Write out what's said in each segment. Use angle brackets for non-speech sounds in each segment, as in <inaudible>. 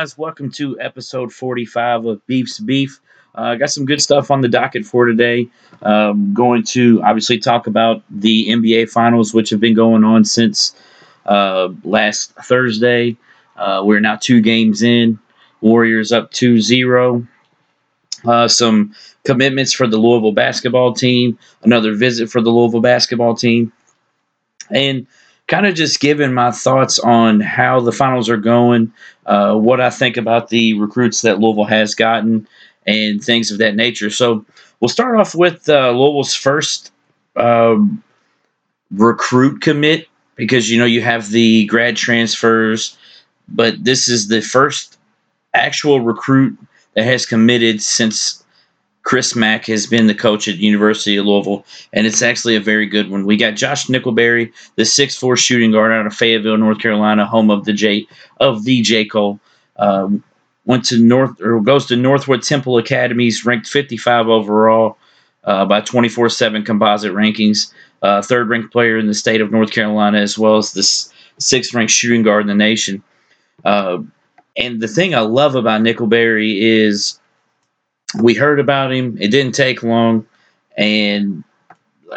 Guys? Welcome to episode 45 of Beef's Beef. I uh, got some good stuff on the docket for today. Um, going to obviously talk about the NBA Finals, which have been going on since uh, last Thursday. Uh, we're now two games in. Warriors up 2 0. Uh, some commitments for the Louisville basketball team, another visit for the Louisville basketball team, and kind of just giving my thoughts on how the finals are going, uh, what I think about the recruits that Louisville has gotten, and things of that nature. So we'll start off with uh, Louisville's first um, recruit commit because you know you have the grad transfers, but this is the first actual recruit that has committed since Chris Mack has been the coach at University of Louisville, and it's actually a very good one. We got Josh Nickelberry, the six-four shooting guard out of Fayetteville, North Carolina, home of the J of the J Cole. Uh, went to North or goes to Northwood Temple Academies, ranked 55 overall uh, by 24/7 composite rankings. Uh, third ranked player in the state of North Carolina, as well as the sixth ranked shooting guard in the nation. Uh, and the thing I love about Nickelberry is we heard about him. It didn't take long, and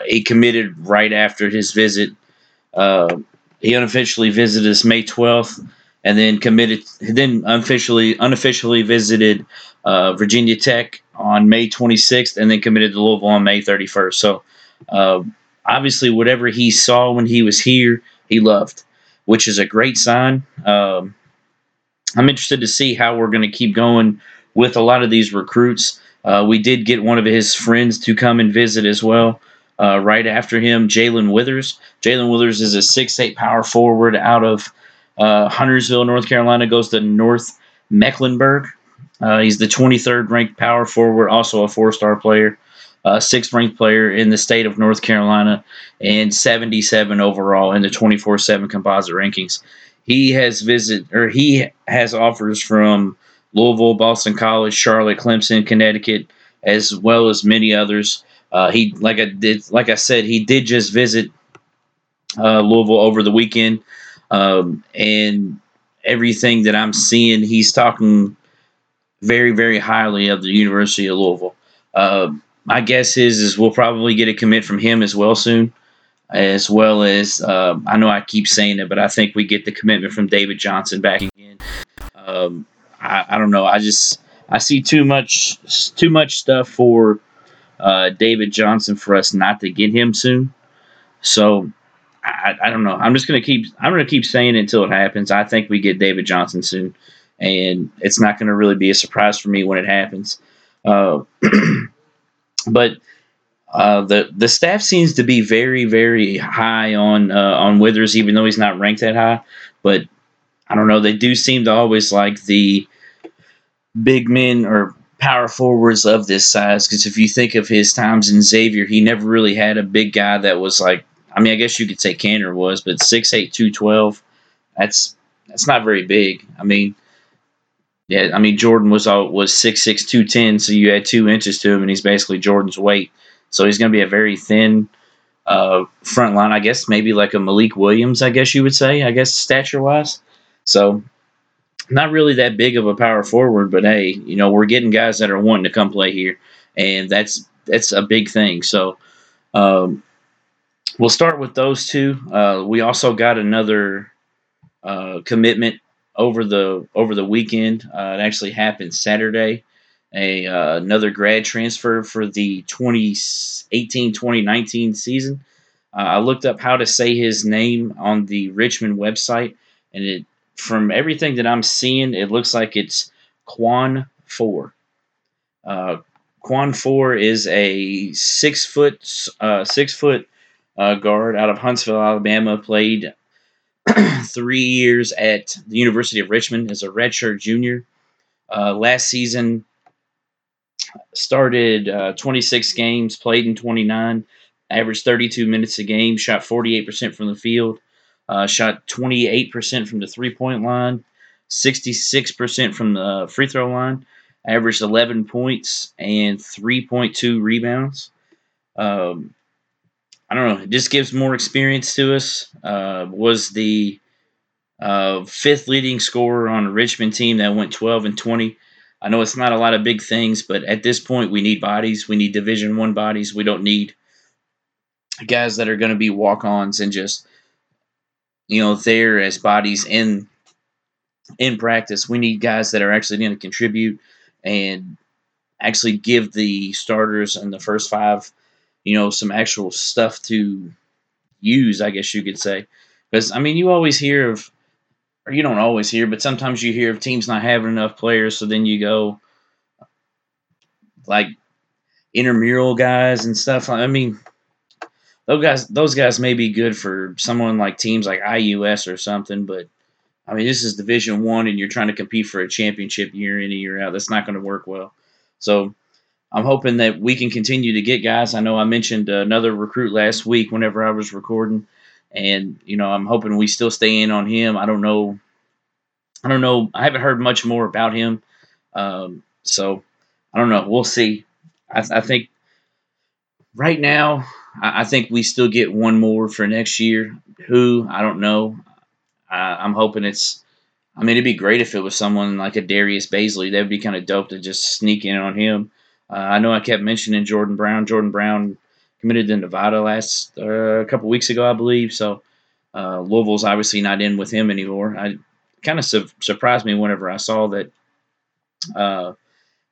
he committed right after his visit. Uh, he unofficially visited us May 12th, and then committed. Then unofficially unofficially visited uh, Virginia Tech on May 26th, and then committed to Louisville on May 31st. So, uh, obviously, whatever he saw when he was here, he loved, which is a great sign. Um, I'm interested to see how we're going to keep going with a lot of these recruits. Uh, we did get one of his friends to come and visit as well. Uh, right after him, Jae'Lyn Withers. Jae'Lyn Withers is a six-eight power forward out of uh, Huntersville, North Carolina. Goes to North Mecklenburg. Uh, he's the 23rd ranked power forward, also a four-star player, uh, sixth ranked player in the state of North Carolina, and 77 overall in the 24/7 composite rankings. He has visit or he has offers from Louisville, Boston College, Charlotte, Clemson, Connecticut, as well as many others. Uh, he like I did, like I said, he did just visit uh, Louisville over the weekend, um, and everything that I'm seeing, he's talking very, very highly of the University of Louisville. Uh, my guess is is we'll probably get a commit from him as well soon, as well as uh, I know I keep saying it, but I think we get the commitment from David Johnson back again. Um, I, I don't know. I just I see too much too much stuff for uh, David Johnson for us not to get him soon. So I, I don't know. I'm just gonna keep I'm gonna keep saying it until it happens. I think we get David Johnson soon, and it's not gonna really be a surprise for me when it happens. Uh, <clears throat> but uh, the the staff seems to be very very high on uh, on Withers, even though he's not ranked that high. But I don't know. They do seem to always like the big men or power forwards of this size. Because if you think of his times in Xavier, he never really had a big guy that was like. I mean, I guess you could say Kanter was, but 6'8", 212, that's that's not very big. I mean, yeah, I mean Jordan was all, was 6'6", 210, so you add two inches to him, and he's basically Jordan's weight. So he's going to be a very thin uh, front line. I guess maybe like a Malik Williams. I guess you would say. I guess stature wise. So not really that big of a power forward, but hey, you know, we're getting guys that are wanting to come play here, and that's that's a big thing. So um, we'll start with those two. Uh, we also got another uh, commitment over the over the weekend. Uh, it actually happened Saturday. A uh, another grad transfer for the 2018-2019 season. Uh, I looked up how to say his name on the Richmond website, and it from everything that I'm seeing, it looks like it's Khwan Fore. Uh, Khwan Fore is a six foot uh, six foot uh, guard out of Huntsville, Alabama. Played <clears throat> three years at the University of Richmond as a redshirt junior. Uh, last season, started uh, 26 games, played in 29, averaged 32 minutes a game, shot 48% from the field. Uh, shot 28% from the three point line, 66% from the free throw line, averaged 11 points and 3.2 rebounds. Um, I don't know. It just gives more experience to us. Uh, was the uh, fifth leading scorer on a Richmond team that went 12 and 20. I know it's not a lot of big things, but at this point, we need bodies. We need Division One bodies. We don't need guys that are going to be walk-ons and just you know there as bodies in in practice. We need guys that are actually going to contribute and actually give the starters and the first five, you know, some actual stuff to use. I guess you could say, because I mean, you always hear of, or you don't always hear, but sometimes you hear of teams not having enough players. So then you go like intramural guys and stuff. I mean, those guys, those guys may be good for someone like teams like IUS or something, but I mean, this is Division One, and you're trying to compete for a championship year in and year out. That's not going to work well. So I'm hoping that we can continue to get guys. I know I mentioned another recruit last week whenever I was recording, and you know I'm hoping we still stay in on him. I don't know. I don't know. I haven't heard much more about him, um, so I don't know. We'll see. I, I think right now, I, think we still get one more for next year. Who I don't know. I, am hoping it's. I mean, it'd be great if it was someone like a Darius Bazley. That'd be kind of dope to just sneak in on him. Uh, I know I kept mentioning Jordan Brown. Jordan Brown committed to Nevada last uh, a couple weeks ago, I believe. So uh, Louisville's obviously not in with him anymore. I kind of su- surprised me whenever I saw that uh,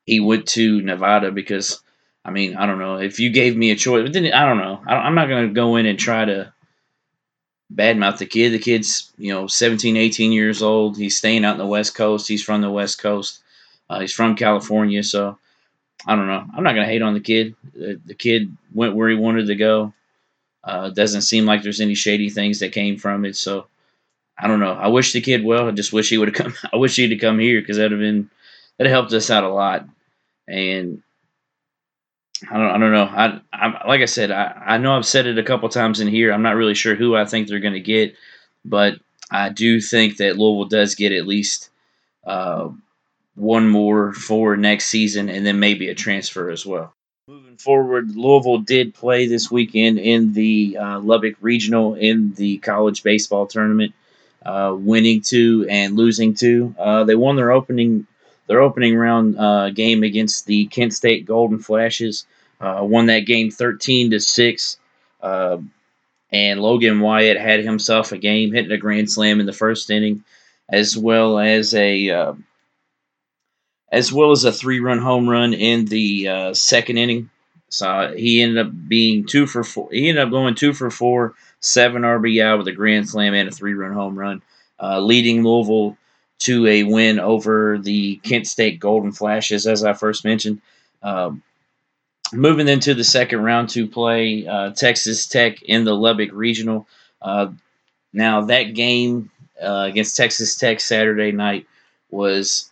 he went to Nevada because I mean I don't know if you gave me a choice, but then I don't know. I, am not going to go in and try to badmouth the kid. The kid's, you know, 17, 18 years old. He's staying out in the West Coast. He's from the West Coast. Uh, he's from California. So I don't know. I'm not going to hate on the kid. The, the, kid went where he wanted to go. Uh, doesn't seem like there's any shady things that came from it. So I don't know. I wish the kid well. I just wish he would have <laughs> come. I wish he'd have come here because that'd have been that helped us out a lot. And I don't, I don't know. I, I like I said, I, I know I've said it a couple times in here. I'm not really sure who I think they're going to get, but I do think that Louisville does get at least uh, one more for next season, and then maybe a transfer as well. Moving forward, Louisville did play this weekend in the uh, Lubbock Regional in the college baseball tournament, uh, winning two and losing two. Uh, they won their opening their opening round uh, game against the Kent State Golden Flashes. Uh, won that game 13 to 6. Uh, and Logan Wyatt had himself a game, hitting a grand slam in the first inning, as well as a uh, as well as a three run home run in the uh, second inning. So he ended up being two for four. He ended up going two for four, seven RBI with a grand slam and a three run home run, uh, leading Louisville to a win over the Kent State Golden Flashes, as I first mentioned. Um, moving into the second round to play uh, Texas Tech in the Lubbock Regional. Uh, now, that game uh, against Texas Tech Saturday night was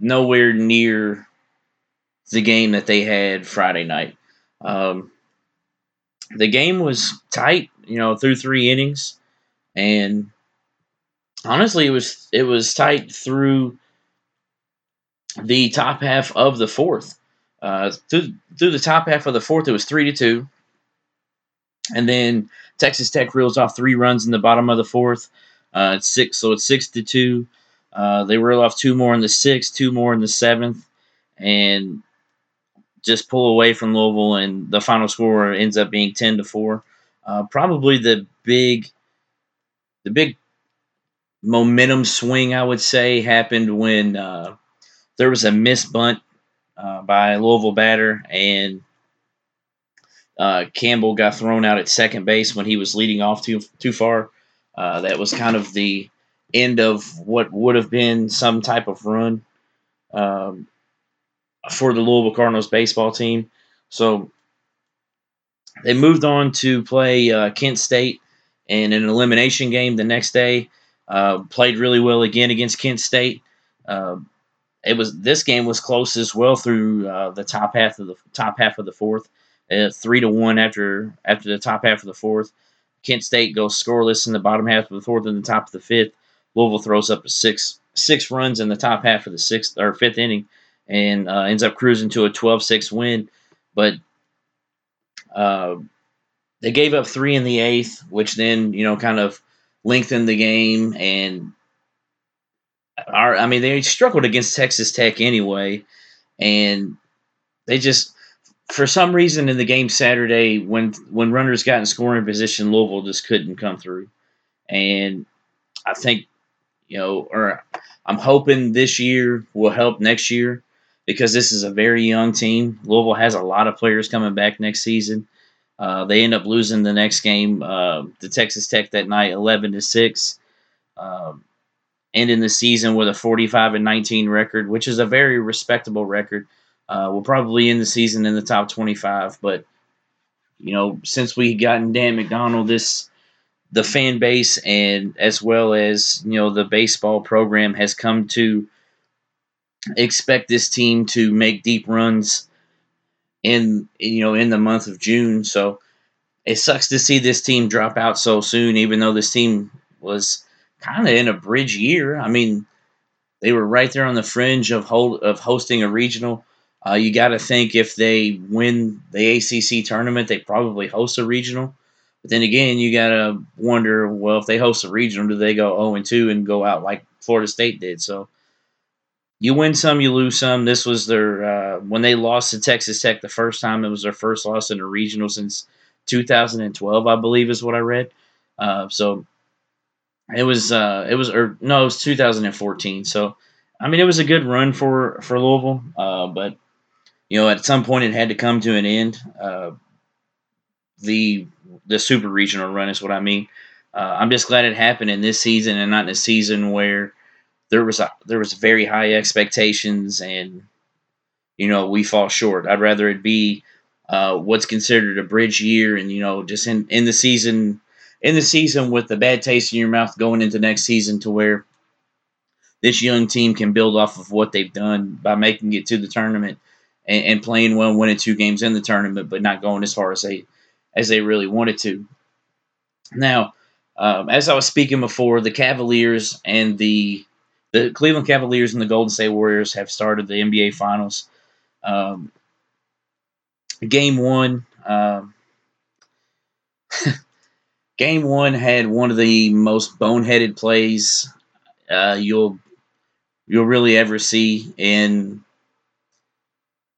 nowhere near the game that they had Friday night. Um, the game was tight, you know, through three innings, and honestly, it was it was tight through the top half of the fourth. Uh, through through the top half of the fourth, it was three to two, and then Texas Tech reels off three runs in the bottom of the fourth. Uh, it's six, so it's six to two. Uh, they reel off two more in the sixth, two more in the seventh, and just pull away from Louisville, and the final score ends up being ten to four. Uh, probably the big, the big momentum swing, I would say, happened when uh, there was a miss bunt uh, by Louisville batter, and uh, Campbell got thrown out at second base when he was leading off too too far. Uh, that was kind of the end of what would have been some type of run um, for the Louisville Cardinals baseball team. So they moved on to play uh, Kent State in an elimination game the next day. Uh, played really well again against Kent State. Uh, it was this game was close as well through uh, the top half of the top half of the fourth, uh, three to one after after the top half of the fourth. Kent State goes scoreless in the bottom half of the fourth and the top of the fifth. Louisville throws up six six runs in the top half of the sixth or fifth inning and uh, ends up cruising to a 12-6 win. But they gave up three in the eighth, which then you know kind of lengthen the game and our I mean they struggled against Texas Tech anyway and they just for some reason in the game Saturday when when runners got in scoring position Louisville just couldn't come through and I think you know or I'm hoping this year will help next year because this is a very young team. Louisville has a lot of players coming back next season. Uh, they end up losing the next game uh, to Texas Tech that night, eleven to six, um, ending the season with a forty-five and nineteen record, which is a very respectable record. Uh, we'll probably end the season in the top twenty-five, but you know, since we gotten Dan McDonnell, this the fan base and as well as you know the baseball program has come to expect this team to make deep runs in you know in the month of June. So it sucks to see this team drop out so soon, even though this team was kind of in a bridge year. I mean, they were right there on the fringe of hold, of hosting a regional. Uh, you got to think if they win the ACC tournament, they probably host a regional. But then again, you got to wonder, well, if they host a regional, do they go 0 and 2 and go out like Florida State did? So you win some, you lose some. This was their uh, when they lost to Texas Tech the first time. It was their first loss in a regional since 2012, I believe, is what I read. Uh, so it was uh, it was or no, it was 2014. So I mean, it was a good run for for Louisville, uh, but you know, at some point it had to come to an end. Uh, the the super regional run is what I mean. Uh, I'm just glad it happened in this season and not in a season where there was a, there was very high expectations and you know we fall short. I'd rather it be uh, what's considered a bridge year and you know just in in the season in the season with the bad taste in your mouth going into next season to where this young team can build off of what they've done by making it to the tournament and, and playing well, winning two games in the tournament, but not going as far as they as they really wanted to. Now, um, as I was speaking before, the Cavaliers and the the Cleveland Cavaliers and the Golden State Warriors have started the NBA Finals. Um, game one, um, <laughs> game one had one of the most boneheaded plays uh, you'll you'll really ever see in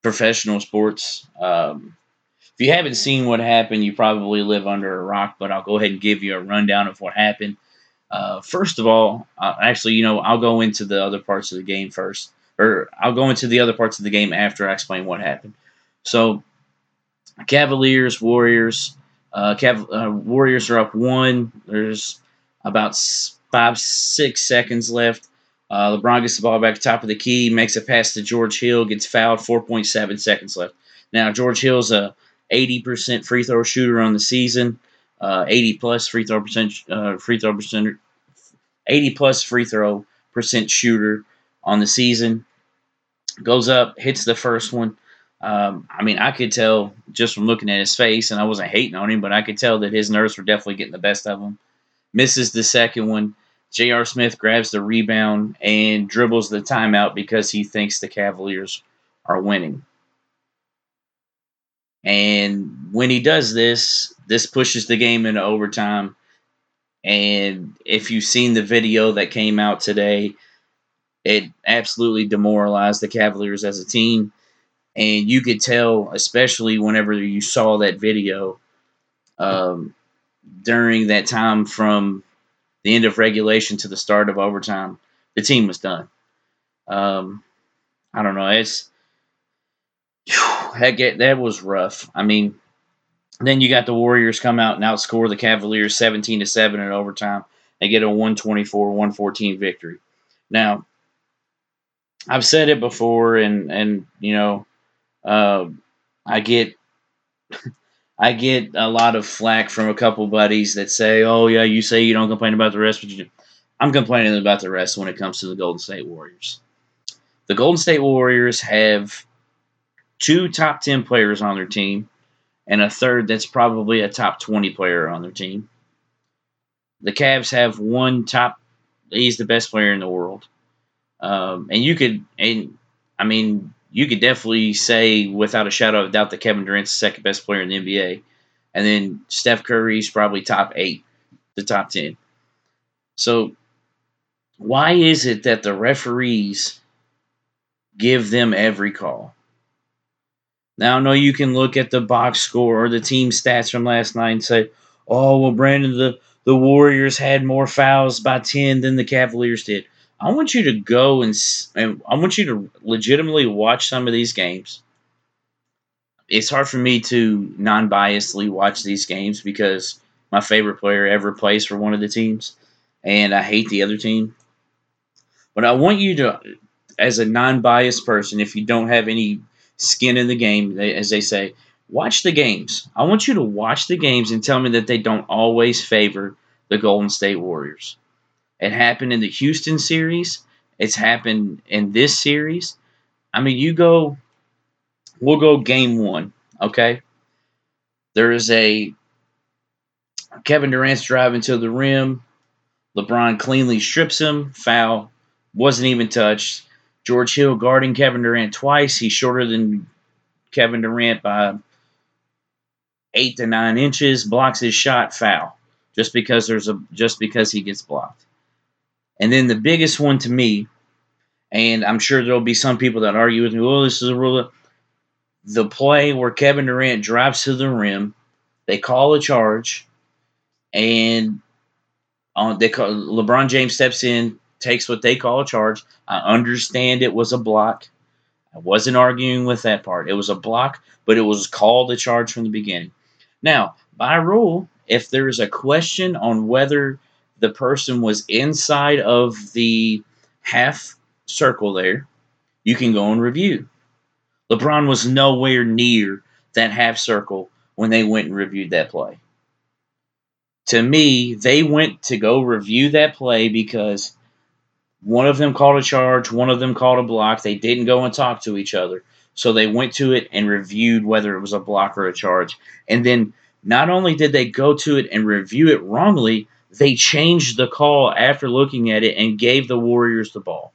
professional sports. Um, if you haven't seen what happened, you probably live under a rock. But I'll go ahead and give you a rundown of what happened. Uh, first of all, uh, actually, you know, I'll go into the other parts of the game first, or I'll go into the other parts of the game after I explain what happened. So, Cavaliers, Warriors. Uh, Cav- uh, Warriors are up one. There's about five, six seconds left. Uh, LeBron gets the ball back top of the key, makes a pass to George Hill, gets fouled. 4.7 seconds left. Now, George Hill's a 80% free throw shooter on the season uh, 80 plus free throw percent, uh, free throw percent, 80 plus free throw percent shooter on the season. Goes up, hits the first one. Um, I mean, I could tell just from looking at his face, and I wasn't hating on him, but I could tell that his nerves were definitely getting the best of him. Misses the second one. J.R. Smith grabs the rebound and dribbles the timeout because he thinks the Cavaliers are winning. And when he does this, this pushes the game into overtime. And if you've seen the video that came out today, it absolutely demoralized the Cavaliers as a team. And you could tell, especially whenever you saw that video um, during that time from the end of regulation to the start of overtime, the team was done. Um, I don't know. It's heck, that was rough. I mean, then you got the Warriors come out and outscore the Cavaliers 17 to 7 in overtime. They get a 124 114 victory. Now, I've said it before, and, and you know, uh, I get. <laughs> I get a lot of flack from a couple buddies that say, "Oh yeah, you say you don't complain about the rest, but you do." I'm complaining about the rest when it comes to the Golden State Warriors. The Golden State Warriors have two top 10 players on their team and a third that's probably a top 20 player on their team. The Cavs have one top, he's the best player in the world. Um, and you could, and I mean, you could definitely say without a shadow of a doubt that Kevin Durant's the second best player in the NBA. And then Steph Curry's probably top eight, the top 10. So, why is it that the referees give them every call? Now, I know you can look at the box score or the team stats from last night and say, oh, well, Brandon, the, the Warriors had more fouls by 10 than the Cavaliers did. I want you to go and, and I want you to legitimately watch some of these games. It's hard for me to non biasedly watch these games because my favorite player ever plays for one of the teams, and I hate the other team. But I want you to, as a non biased person, if you don't have any skin in the game, as they say, watch the games. I want you to watch the games and tell me that they don't always favor the Golden State Warriors. It happened in the Houston series. It's happened in this series. I mean, you go, we'll go game one, okay? There is a Kevin Durant's driving to the rim. LeBron cleanly strips him. Foul. Wasn't even touched. George Hill guarding Kevin Durant twice. He's shorter than Kevin Durant by eight to nine inches. Blocks his shot. Foul. Just because there's a just because he gets blocked. And then the biggest one to me, and I'm sure there'll be some people that argue with me, well, this is a rule. The play where Kevin Durant drives to the rim, they call a charge, and uh, they call, LeBron James steps in, takes what they call a charge. I understand it was a block. I wasn't arguing with that part. It was a block, but it was called a charge from the beginning. Now, by rule, if there's a question on whether the person was inside of the half circle there, you can go and review. LeBron was nowhere near that half circle when they went and reviewed that play. To me, they went to go review that play because one of them called a charge, one of them called a block. They didn't go and talk to each other. So they went to it and reviewed whether it was a block or a charge. And then not only did they go to it and review it wrongly, they changed the call after looking at it and gave the Warriors the ball.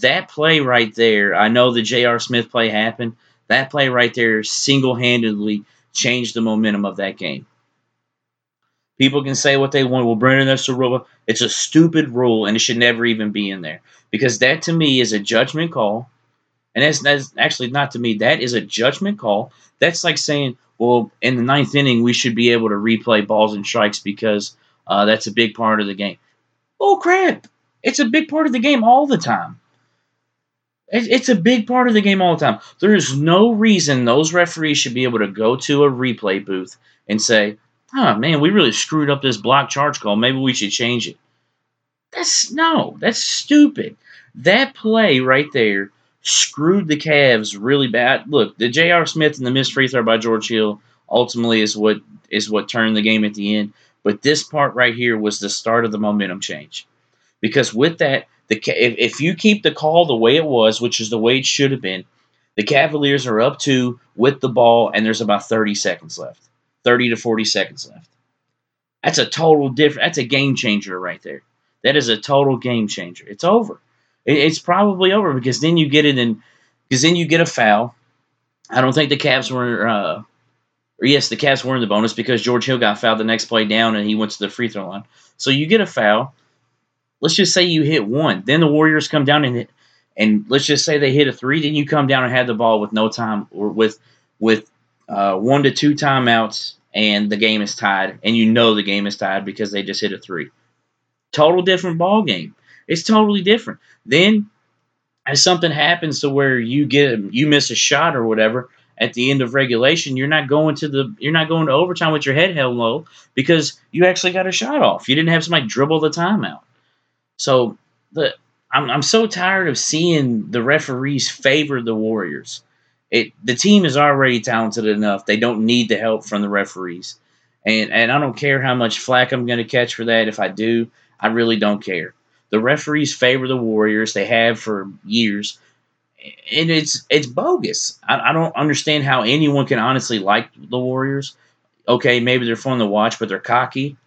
That play right there, I know the J.R. Smith play happened. That play right there single handedly changed the momentum of that game. People can say what they want. Well, Brandon, that's a rule. It's a stupid rule, and it should never even be in there because that to me is a judgment call, and that's, that's actually not to me. That is a judgment call. That's like saying, well, in the ninth inning, we should be able to replay balls and strikes because uh, that's a big part of the game. Oh, crap. It's a big part of the game all the time. It's a big part of the game all the time. There is no reason those referees should be able to go to a replay booth and say, oh, man, we really screwed up this block charge call. Maybe we should change it. That's no, that's stupid. That play right there screwed the Cavs really bad. Look, the J.R. Smith and the missed free throw by George Hill ultimately is what is what turned the game at the end. But this part right here was the start of the momentum change, because with that, the if, if you keep the call the way it was, which is the way it should have been, the Cavaliers are up two with the ball, and there's about 30 seconds left, 30 to 40 seconds left. That's a total different. That's a game changer right there. That is a total game changer. It's over it's probably over because then you get it in because then you get a foul. I don't think the Cavs were. Uh, yes, the Cavs were in the bonus because George Hill got fouled the next play down and he went to the free throw line. So you get a foul. Let's just say you hit one. Then the Warriors come down and hit, and let's just say they hit a three. Then you come down and have the ball with no time or with with uh, one to two timeouts and the game is tied, and you know the game is tied because they just hit a three. Total different ball game. It's totally different. Then, if something happens to where you get you miss a shot or whatever at the end of regulation, you're not going to the you're not going to overtime with your head held low because you actually got a shot off. You didn't have somebody dribble the timeout. So the I'm, I'm so tired of seeing the referees favor the Warriors. It the team is already talented enough. They don't need the help from the referees. And and I don't care how much flack I'm going to catch for that. If I do, I really don't care. The referees favor the Warriors. They have for years, and it's it's bogus. I, I don't understand how anyone can honestly like the Warriors. Okay, maybe they're fun to watch, but they're cocky.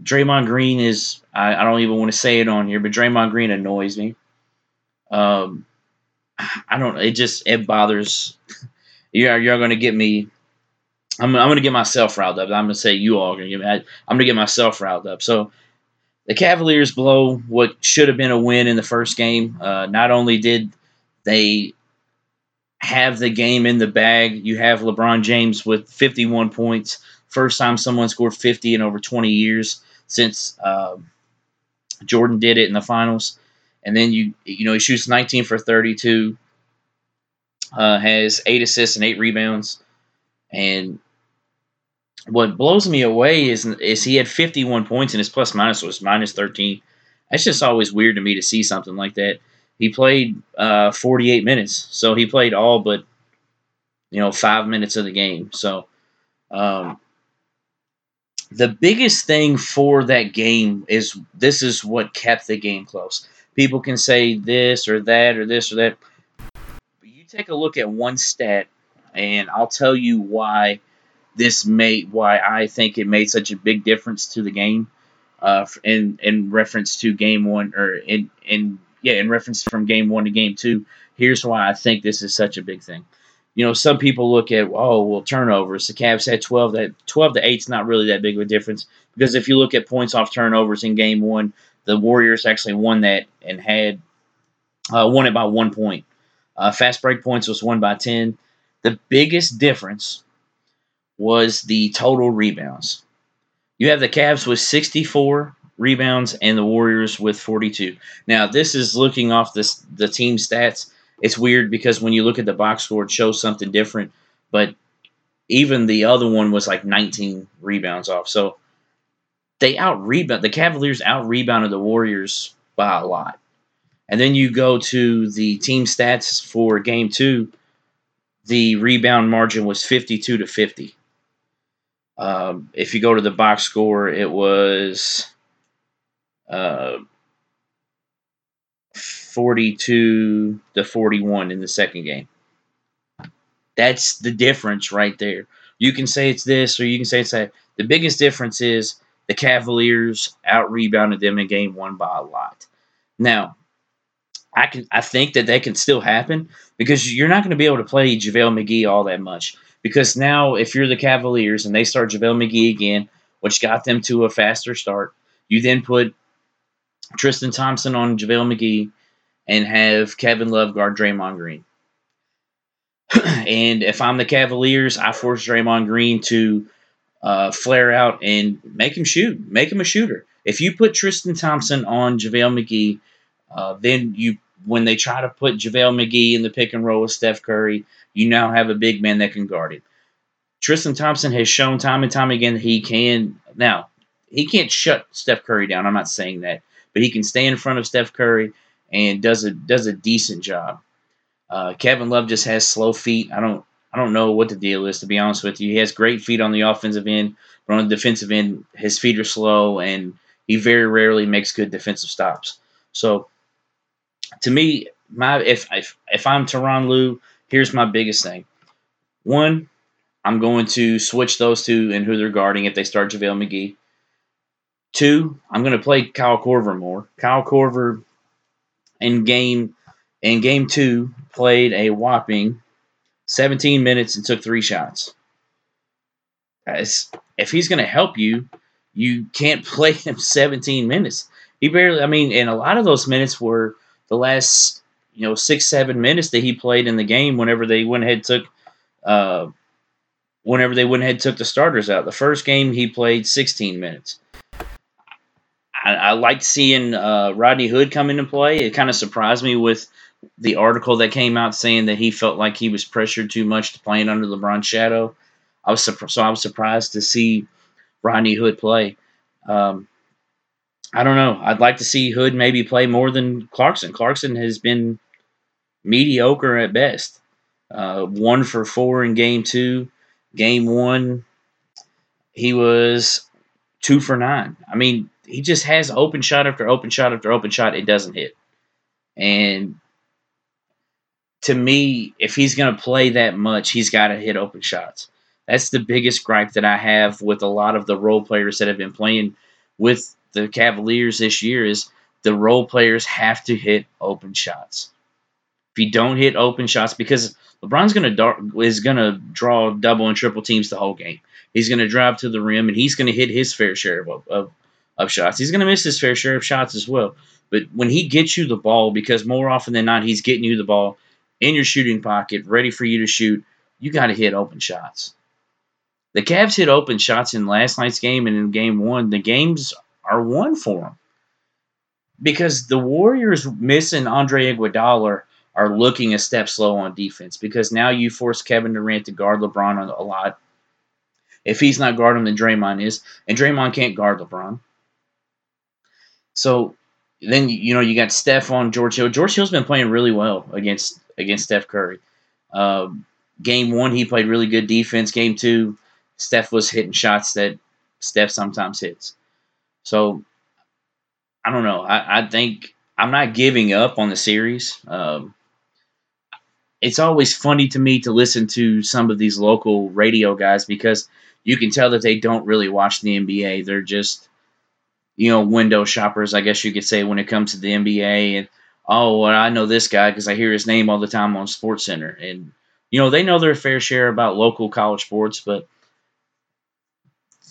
Draymond Green is I, I don't even want to say it on here, but Draymond Green annoys me. Um, I don't. It just it bothers. You're you're going to get me I'm, I'm going to get myself riled up. I'm going to say you all to get. I, I'm going to get myself riled up. So the Cavaliers blow what should have been a win in the first game. Uh, not only did they have the game in the bag, you have LeBron James with 51 points. First time someone scored 50 in over 20 years since uh, Jordan did it in the finals. And then you you know he shoots 19 for 32, uh, has eight assists and eight rebounds. And what blows me away is is he had 51 points and his plus minus was minus 13. That's just always weird to me to see something like that. He played uh, 48 minutes, so he played all but you know five minutes of the game. So um, the biggest thing for that game is this is what kept the game close. People can say this or that or this or that. But you take a look at one stat, and I'll tell you why this made why I think it made such a big difference to the game. Uh, in in reference to game one or in in yeah in reference from game one to game two. Here's why I think this is such a big thing. You know, some people look at oh well turnovers. The Cavs had twelve. That twelve to eight's not really that big of a difference because if you look at points off turnovers in game one, the Warriors actually won that and had uh, won it by one point. Uh, fast break points was won by ten. The biggest difference was the total rebounds. You have the Cavs with 64 rebounds and the Warriors with 42. Now, this is looking off this the team stats. It's weird because when you look at the box score, it shows something different, but even the other one was like 19 rebounds off. So they out rebound the Cavaliers out rebounded the Warriors by a lot. And then you go to the team stats for game two, the rebound margin was 52 to 50. Um, if you go to the box score, it was uh, 42 to 41 in the second game. That's the difference right there. You can say it's this or you can say it's that. The biggest difference is the Cavaliers out rebounded them in game one by a lot. Now, I can I think that that can still happen because you're not going to be able to play JaVale McGee all that much. Because now, if you're the Cavaliers and they start JaVale McGee again, which got them to a faster start, you then put Tristan Thompson on JaVale McGee and have Kevin Love guard Draymond Green. <clears throat> and if I'm the Cavaliers, I force Draymond Green to uh, flare out and make him shoot, make him a shooter. If you put Tristan Thompson on JaVale McGee, uh, then you when they try to put JaVale McGee in the pick and roll with Steph Curry, you now have a big man that can guard him. Tristan Thompson has shown time and time again that he can. Now, he can't shut Steph Curry down. I'm not saying that, but he can stay in front of Steph Curry and does a does a decent job. Uh, Kevin Love just has slow feet. I don't I don't know what the deal is to be honest with you. He has great feet on the offensive end, but on the defensive end, his feet are slow and he very rarely makes good defensive stops. So, to me, my if if if I'm Tyronn Lue, here's my biggest thing. One, I'm going to switch those two and who they're guarding if they start JaVale McGee. Two, I'm going to play Kyle Korver more. Kyle Korver in game in game two played a whopping 17 minutes and took three shots. As, if he's going to help you, you can't <laughs> play him 17 minutes. He barely, I mean, and a lot of those minutes were the last you know six seven minutes that he played in the game whenever they went ahead took uh, whenever they went ahead took the starters out. The first game he played 16 minutes. I, I liked seeing uh, Rodney Hood come into play. It kind of surprised me with the article that came out saying that he felt like he was pressured too much to playing under LeBron's shadow. I was so I was surprised to see Rodney Hood play. Um, I don't know. I'd like to see Hood maybe play more than Clarkson. Clarkson has been mediocre at best. Uh, one for four in game two. Game one, he was two for nine. I mean, he just has open shot after open shot after open shot. It doesn't hit. And to me, if he's going to play that much, he's got to hit open shots. That's the biggest gripe that I have with a lot of the role players that have been playing with the Cavaliers this year is the role players have to hit open shots. If you don't hit open shots, because LeBron's gonna dar- is gonna draw double and triple teams the whole game. He's gonna drive to the rim and he's gonna hit his fair share of, of, of shots. He's gonna miss his fair share of shots as well. But when he gets you the ball, because more often than not he's getting you the ball in your shooting pocket, ready for you to shoot, you got to hit open shots. The Cavs hit open shots in last night's game and in game one. The games are won for them because the Warriors missing Andre Iguodala are looking a step slow on defense because now you force Kevin Durant to guard LeBron a lot. If he's not guarding then Draymond is, and Draymond can't guard LeBron. So then you know you got Steph on George Hill. George Hill's been playing really well against against Steph Curry. Uh, game one, he played really good defense. Game two, Steph was hitting shots that Steph sometimes hits. So I don't know. I, I think I'm not giving up on the series. Um, it's always funny to me to listen to some of these local radio guys because you can tell that they don't really watch the NBA. They're just, you know, window shoppers, I guess you could say, when it comes to the NBA. And, oh, well, I know this guy because I hear his name all the time on Sports Center. And, you know, they know their fair share about local college sports, but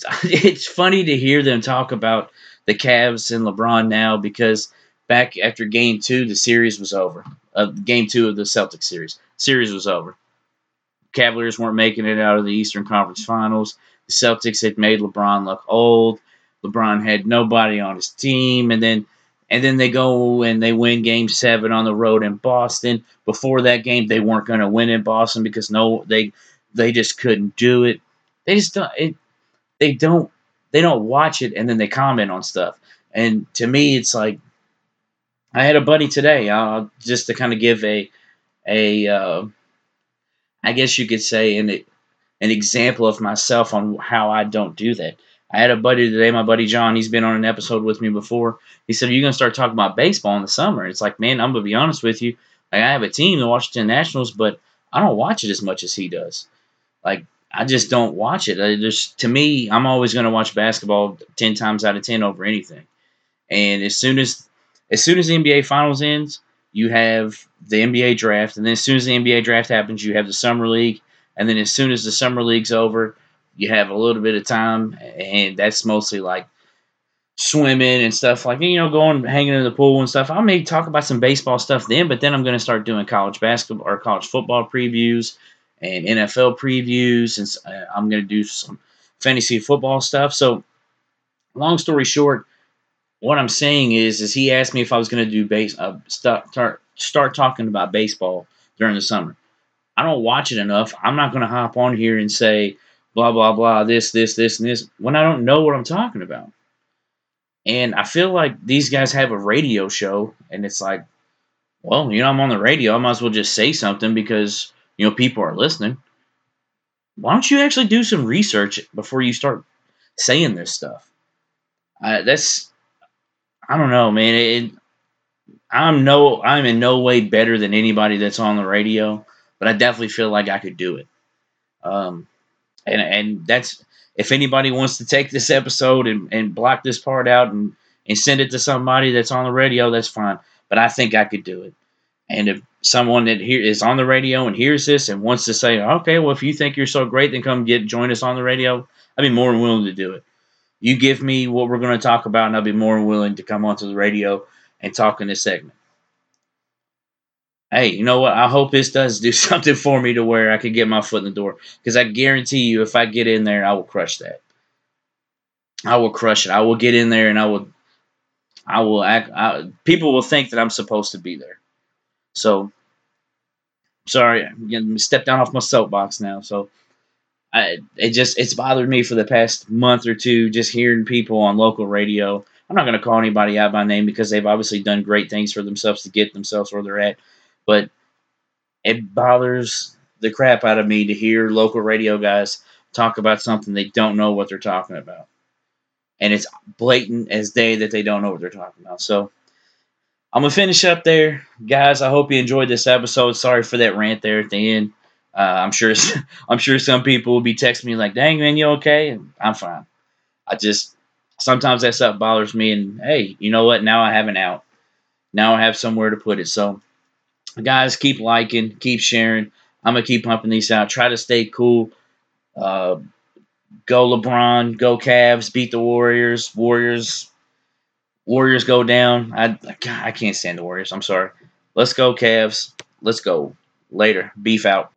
<laughs> it's funny to hear them talk about the Cavs and LeBron now because back after game two, the series was over. Uh, game two of the Celtics series. Series was over. Cavaliers weren't making it out of the Eastern Conference Finals. The Celtics had made LeBron look old. LeBron had nobody on his team, and then and then they go and they win Game Seven on the road in Boston. Before that game, they weren't going to win in Boston because no, they they just couldn't do it. They just don't. It, they don't they don't watch it and then they comment on stuff. And to me, it's like I had a buddy today, uh, just to kind of give a a uh, I guess you could say an an example of myself on how I don't do that. I had a buddy today, my buddy John. He's been on an episode with me before. He said, "You're gonna start talking about baseball in the summer." It's like, man, I'm gonna be honest with you. Like, I have a team, the Washington Nationals, but I don't watch it as much as he does. Like, I just don't watch it. I just to me, I'm always gonna watch basketball ten times out of ten over anything. And as soon as as soon as the NBA Finals ends, you have the NBA draft, and then as soon as the NBA draft happens, you have the summer league, and then as soon as the summer league's over, you have a little bit of time, and that's mostly like swimming and stuff like you know going hanging in the pool and stuff. I may talk about some baseball stuff then, but then I'm going to start doing college basketball or college football previews and NFL previews, and uh, I'm going to do some fantasy football stuff. So, long story short, what I'm saying is, is he asked me if I was going to do base, uh, start, start start talking about baseball during the summer. I don't watch it enough. I'm not going to hop on here and say blah blah blah this this this and this when I don't know what I'm talking about. And I feel like these guys have a radio show, and it's like, well, you know, I'm on the radio. I might as well just say something because you know people are listening. Why don't you actually do some research before you start saying this stuff? Uh, that's I don't know, man. It, I'm no, I'm in no way better than anybody that's on the radio, but I definitely feel like I could do it. Um, and and that's if anybody wants to take this episode and, and block this part out and and send it to somebody that's on the radio, that's fine. But I think I could do it. And if someone that here is on the radio and hears this and wants to say, okay, well, if you think you're so great, then come get join us on the radio. I'd be more than willing to do it. You give me what we're going to talk about, and I'll be more than willing to come onto the radio and talk in this segment. Hey, you know what? I hope this does do <laughs> something for me to where I can get my foot in the door. Because I guarantee you, if I get in there, I will crush that. I will crush it. I will get in there and I will, I will act. I, people will think that I'm supposed to be there. So, sorry, I'm getting step down off my soapbox now. So, I it just it's bothered me for the past month or two just hearing people on local radio. I'm not going to call anybody out by name because they've obviously done great things for themselves to get themselves where they're at, but it bothers the crap out of me to hear local radio guys talk about something they don't know what they're talking about. And it's blatant as day that they don't know what they're talking about. So I'm gonna finish up there, guys. I hope you enjoyed this episode. Sorry for that rant there at the end. Uh, I'm sure <laughs> I'm sure some people will be texting me like, "Dang man, you okay?" I'm fine. I just sometimes that stuff bothers me, and hey, you know what? Now I have an out. Now I have somewhere to put it. So, guys, keep liking, keep sharing. I'm gonna keep pumping these out. Try to stay cool. Uh, go LeBron, go Cavs, beat the Warriors. Warriors, Warriors go down. I I can't stand the Warriors. I'm sorry. Let's go Cavs. Let's go. Later. Beef out.